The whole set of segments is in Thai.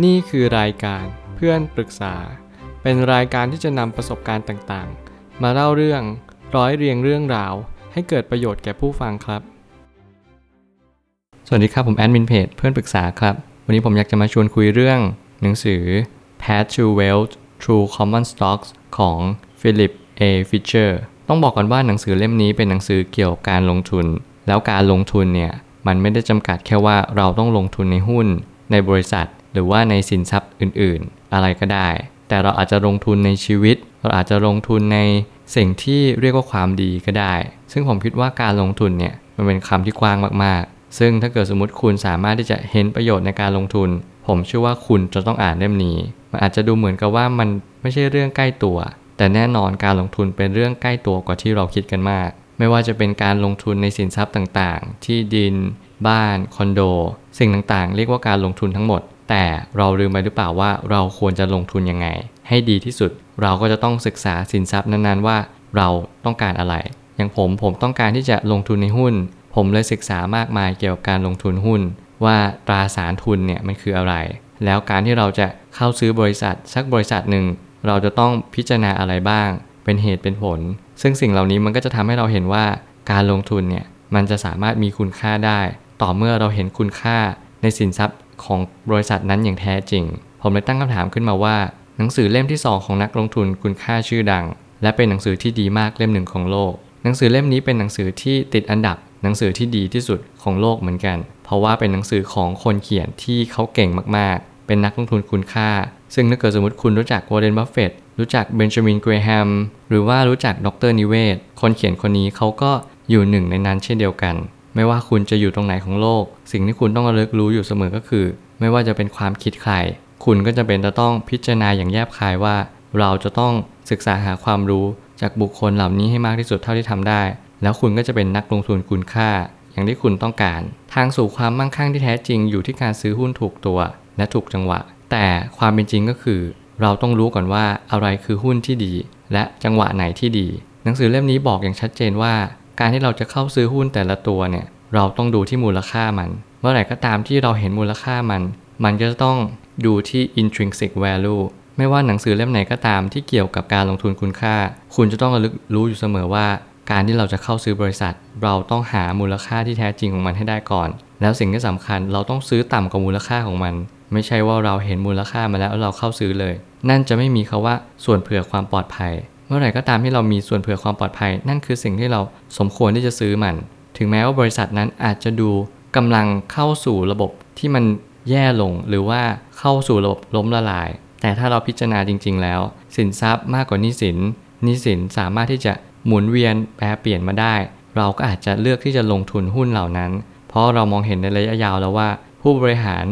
นี่คือรายการเพื่อนปรึกษา เป็นรายการที่จะนำประสบการณ์ต่างๆ มาเล่าเรื่องร้อยเรียงเรื่องราว ให้เกิดประโยชน์แก่ผู้ฟังครับ สวัสดีครับผมแอดมินเพจเพื่อนปรึกษาครับ วันนี้ผมอยากจะมาชวนคุยเรื่อง หนังสือ Path to Wealth True Common Stocks ของ Philip A. Fisher ต้องบอกก่อนว่าหนังสือเล่มนี้เป็นหนังสือเกี่ยวกับการลงทุน แล้วการลงทุนเนี่ยมันไม่ได้จำกัดแค่ว่าเราต้องลงทุนในหุ้นในบริษัท หรือว่าในสินทรัพย์อื่นๆ อะไรก็ได้ แต่เราอาจจะลงทุนในชีวิต เราอาจจะลงทุนในสิ่งที่เรียกว่าความดีก็ได้ ซึ่งผมคิดว่าการลงทุนเนี่ยมันเป็นคำที่กว้างมากๆ ซึ่งถ้าเกิดสมมติคุณสามารถที่จะเห็นประโยชน์ในการลงทุน ผมเชื่อว่าคุณจะต้องอ่านเล่มนี้ มันอาจจะดูเหมือนกับว่ามันไม่ใช่เรื่องใกล้ตัว แต่แน่นอนการลงทุนเป็นเรื่องใกล้ตัวกว่าที่เราคิดกันมาก ไม่ว่าจะเป็นการลงทุนในสินทรัพย์ต่างๆ ที่ดิน บ้าน คอนโด สิ่งต่างๆ เรียกว่าการลงทุนทั้งหมด แต่เราลืมไปหรือเปล่าว่าเราควรจะลงทุนยังไง ให้ดีที่สุด เราก็จะต้องศึกษาสินทรัพย์นั้นๆว่า เราต้องการอะไร อย่างผมผมต้องการที่จะลงทุนในหุ้น ผมเลยศึกษามากมายเกี่ยวกับการลงทุนหุ้น ว่าตราสารทุนเนี่ยมันคืออะไร แล้วการที่เราจะเข้าซื้อบริษัทสักบริษัทหนึ่ง เราจะต้องพิจารณาอะไรบ้าง เป็นเหตุเป็นผล ซึ่งสิ่งเหล่านี้มันก็จะทำให้เราเห็นว่าการลงทุนเนี่ยมันจะสามารถมีคุณค่าได้ ต่อเมื่อเราเห็นคุณค่าในสินทรัพย์ ของบริษัทนั้นอย่างแท้จริง ผมเลยตั้งคำถามขึ้นมาว่า หนังสือเล่มที่ 2 ของนักลงทุนคุณค่าชื่อดัง และเป็นหนังสือที่ดีมากเล่มหนึ่งของโลก หนังสือเล่มนี้เป็นหนังสือที่ติดอันดับ หนังสือที่ดีที่สุดของโลกเหมือนกัน เพราะว่าเป็นหนังสือของคนเขียนที่เขาเก่งมากๆ เป็นนักลงทุนคุณค่า ซึ่งถ้าเกิดสมมติคุณรู้จักวอร์เรนบัฟเฟตรู้จักเบนจามินเกรแฮมหรือว่ารู้จักดร.นิเวศน์คนเขียนคนนี้เขาก็อยู่หนึ่งในนั้นเช่นเดียวกัน ไม่ว่าคุณจะอยู่ตรงไหนของโลก สิ่งที่คุณต้องระลึกรู้อยู่เสมอก็คือ ไม่ว่าจะเป็นความคิดใคร คุณก็จำเป็นจะต้องพิจารณาอย่างแยบคายว่า เราจะต้องศึกษาหาความรู้จากบุคคลเหล่านี้ให้มากที่สุดเท่าที่ทำได้ แล้วคุณก็จะเป็นนักลงทุนคุณค่า อย่างที่คุณต้องการ ทางสู่ความมั่งคั่งที่แท้จริงอยู่ที่การซื้อหุ้นถูกตัว และถูกจังหวะ แต่ความเป็นจริงก็คือ เราต้องรู้ก่อนว่าอะไรคือหุ้นที่ดี และจังหวะไหนที่ดี หนังสือเล่มนี้บอกอย่างชัดเจนว่า การที่เราจะเข้าซื้อหุ้นแต่ละตัวเนี่ยเราต้องดูที่มูลค่ามัน เมื่อไหร่ก็ตามที่เราเห็นมูลค่ามัน มันจะต้องดูที่ intrinsic value ไม่ว่าหนังสือเล่มไหนก็ตามที่เกี่ยวกับการลงทุนคุณค่า คุณจะต้องระลึกรู้อยู่เสมอว่า การที่เราจะเข้าซื้อบริษัท เราต้องหามูลค่าที่แท้จริงของมันให้ได้ก่อน แล้วสิ่งที่สำคัญเราต้องซื้อต่ำกว่ามูลค่าของมัน ไม่ใช่ว่าเราเห็นมูลค่ามาแล้วเราเข้าซื้อเลย นั่นจะไม่มีคาว่าส่วนเผื่อความปลอดภัย มื่อไหร่ก็ตามที่เรามีส่วนเผื่อความปลอดภัย นั่นคือสิ่งที่เราสมควรที่จะซื้อมัน ถึงแม้ว่าบริษัทนั้นอาจจะดูกำลังเข้าสู่ระบบที่มันแย่ลงหรือว่าเข้าสู่ระบบล้มละลาย แต่ถ้าเราพิจารณาจริง ๆ แล้ว สินทรัพย์มากกว่านี้สินนี้สินสามารถที่จะหมุนเวียนแปรเปลี่ยนมาได้ เราก็อาจจะเลือกที่จะลงทุนหุ้นเหล่านั้น เพราะเรามองเห็นในระยะยาวแล้วว่า ผู้บริหาร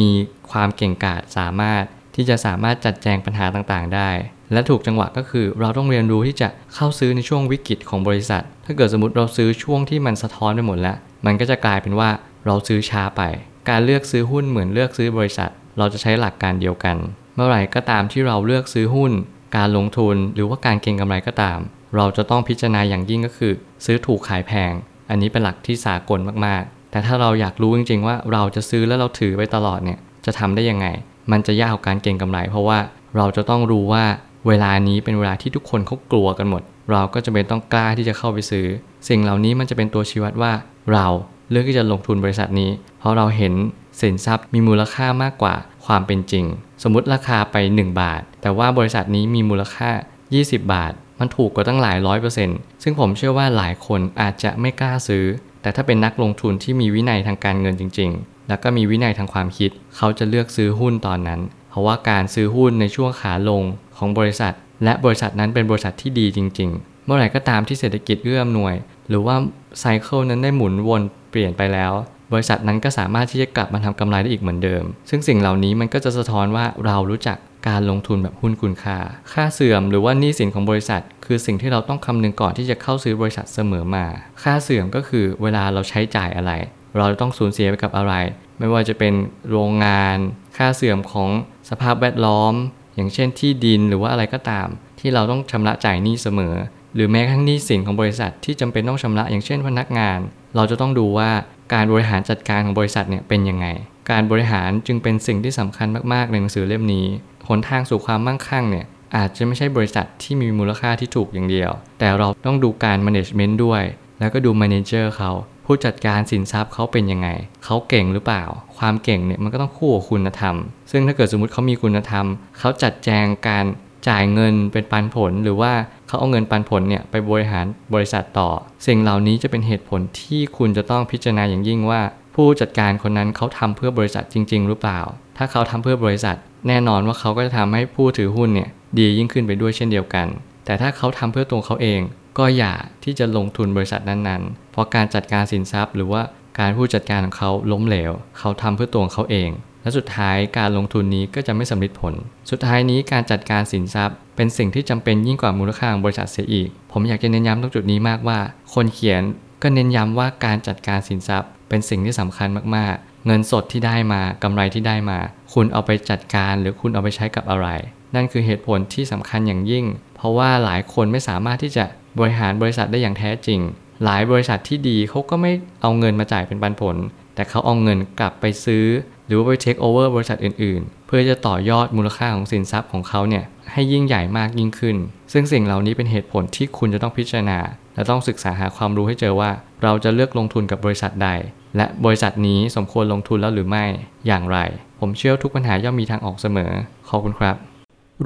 มีความเก่งกาจสามารถ ที่จะสามารถจัดแจงปัญหาต่างๆ ได้ และถูกจังหวะก็คือเราต้องเรียนรู้ที่จะเข้าซื้อในช่วงวิกฤตของบริษัท ถ้าเกิดสมมติเราซื้อช่วงที่มันสะท้อนไปหมดแล้ว มันก็จะกลายเป็นว่าเราซื้อช้าไป การเลือกซื้อหุ้นเหมือนเลือกซื้อบริษัท เราจะใช้หลักการเดียวกัน เมื่อไหร่ก็ตามที่เราเลือกซื้อหุ้น การลงทุนหรือว่าการเก็งกำไรก็ตาม เราจะต้องพิจารณาอย่างยิ่งก็คือ ซื้อถูกขายแพง อันนี้เป็นหลักที่สากลมากๆ แต่ถ้าเราอยากรู้จริงๆว่าเราจะซื้อแล้วเราถือไปตลอดเนี่ยจะทำได้ยังไง มันจะยากกว่าการเก็งกำไร เพราะว่าเราจะต้องรู้ว่าเวลานี้เป็นเวลาที่ทุกคนเขากลัวกันหมด เราก็จะเป็นต้องกล้าที่จะเข้าไปซื้อ สิ่งเหล่านี้มันจะเป็นตัวชี้วัดว่า เราเลือกที่จะลงทุนบริษัทนี้ เพราะเราเห็นสินทรัพย์มีมูลค่ามากกว่าความเป็นจริง สมมุติราคาไป 1 บาท แต่ว่าบริษัทนี้มีมูลค่า 20 บาท มันถูกกว่าตั้งหลายร้อยเปอร์เซ็นต์ซึ่งผมเชื่อว่าหลายคนอาจจะไม่กล้าซื้อ แต่ถ้าเป็นนักลงทุนที่มีวินัยทางการเงินจริง แล้วก็มีวินัยทางความคิด เขาจะเลือกซื้อหุ้นตอนนั้น เพราะว่าการซื้อหุ้นในช่วงขาลงของบริษัท และบริษัทนั้นเป็นบริษัทที่ดีจริง ๆ เมื่อไหร่ก็ตามที่เศรษฐกิจเอื้ออำนวย หรือว่าไซเคิลนั้นได้หมุนวนเปลี่ยนไปแล้ว บริษัทนั้นก็สามารถที่จะกลับมาทำกำไรได้อีกเหมือนเดิม ซึ่งสิ่งเหล่านี้มันก็จะสะท้อนว่าเรารู้จักการลงทุนแบบหุ้นคุณค่า ค่าเสื่อมหรือว่าหนี้สินของบริษัท คือสิ่งที่เราต้องคำนึงก่อนที่จะเข้าซื้อบริษัทเสมอมา ค่าเสื่อมก็คือเวลาเราใช้จ่ายอะไร เราจะต้องสูญเสียไปกับอะไร ไม่ว่าจะเป็นโรงงาน ค่าเสื่อมของสภาพแวดล้อม อย่างเช่นที่ดินหรือว่าอะไรก็ตาม ที่เราต้องชำระจ่ายหนี้เสมอ หรือแม้กระทั่งหนี้สินของบริษัทที่จำเป็นต้องชำระอย่างเช่นพนักงาน เราจะต้องดูว่าการบริหารจัดการของบริษัทเนี่ยเป็นยังไง การบริหารจึงเป็นสิ่งที่สำคัญมากๆในหนังสือเล่มนี้หนทางสู่ความมั่งคั่งเนี่ยอาจจะไม่ใช่บริษัทที่มีมูลค่าที่ถูกอย่างเดียว แต่เราต้องดูการ management ด้วย แล้วก็ดู manager เขา ผู้จัดการสินทรัพย์เขาเป็นยังไง เขาเก่งหรือเปล่า ความเก่งเนี่ยมันก็ต้องคู่กับคุณธรรม ซึ่งถ้าเกิดสมมติเขามีคุณธรรม เขาจัดแจงการจ่ายเงินเป็นปันผล หรือว่าเขาเอาเงินปันผลเนี่ยไปบริหารบริษัทต่อ สิ่งเหล่านี้จะเป็นเหตุผลที่คุณจะต้องพิจารณาอย่างยิ่งว่า ผู้จัดการคนนั้นเขาทำเพื่อบริษัทจริง ๆ หรือเปล่า ถ้าเขาทำเพื่อบริษัท แน่นอนว่าเขาก็จะทำให้ผู้ถือหุ้นเนี่ยดียิ่งขึ้นไปด้วยเช่นเดียวกัน แต่ถ้าเขาทำเพื่อตัวเขาเอง ก็อย่าที่จะลงทุนบริษัทนั้นๆ เพราะการจัดการสินทรัพย์ หรือว่าการผู้จัดการของเขาล้มเหลว เขาทำเพื่อตัวของเขาเอง และสุดท้ายการลงทุนนี้ก็จะไม่สำเร็จผล สุดท้ายนี้การจัดการสินทรัพย์ เป็นสิ่งที่จำเป็นยิ่งกว่ามูลค่าของบริษัทเสียอีก ผมอยากจะเน้นย้ำตรงจุดนี้มากว่า คนเขียนก็เน้นย้ำว่าการจัดการสินทรัพย์ เป็นสิ่งที่สำคัญมากๆ เงินสดที่ได้มากำไรที่ได้มา คุณเอาไปจัดการหรือคุณเอาไปใช้กับอะไร นั่นคือเหตุผลที่สำคัญอย่างยิ่ง เพราะว่าหลายคนไม่สามารถที่จะ บริหารบริษัทได้อย่างแท้จริง หลายบริษัทที่ดีเขาก็ไม่เอาเงินมาจ่ายเป็นปันผล แต่เขาเอาเงินกลับไปซื้อ หรือว่าไปเทคโอเวอร์บริษัทอื่น ๆ เพื่อจะต่อยอดมูลค่าของสินทรัพย์ของเขาเนี่ยให้ยิ่งใหญ่มากยิ่งขึ้น ซึ่งสิ่งเหล่านี้เป็นเหตุผลที่คุณจะต้องพิจารณา และต้องศึกษาหาความรู้ให้เจอว่า เราจะเลือกลงทุนกับบริษัทใด และบริษัทนี้สมควรลงทุนแล้วหรือไม่อย่างไร ผมเชื่อทุกปัญหาย่อมมีทางออกเสมอขอบคุณครับ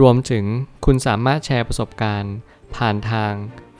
รวมถึงคุณสามารถแชร์ประสบการณ์ ผ่านทาง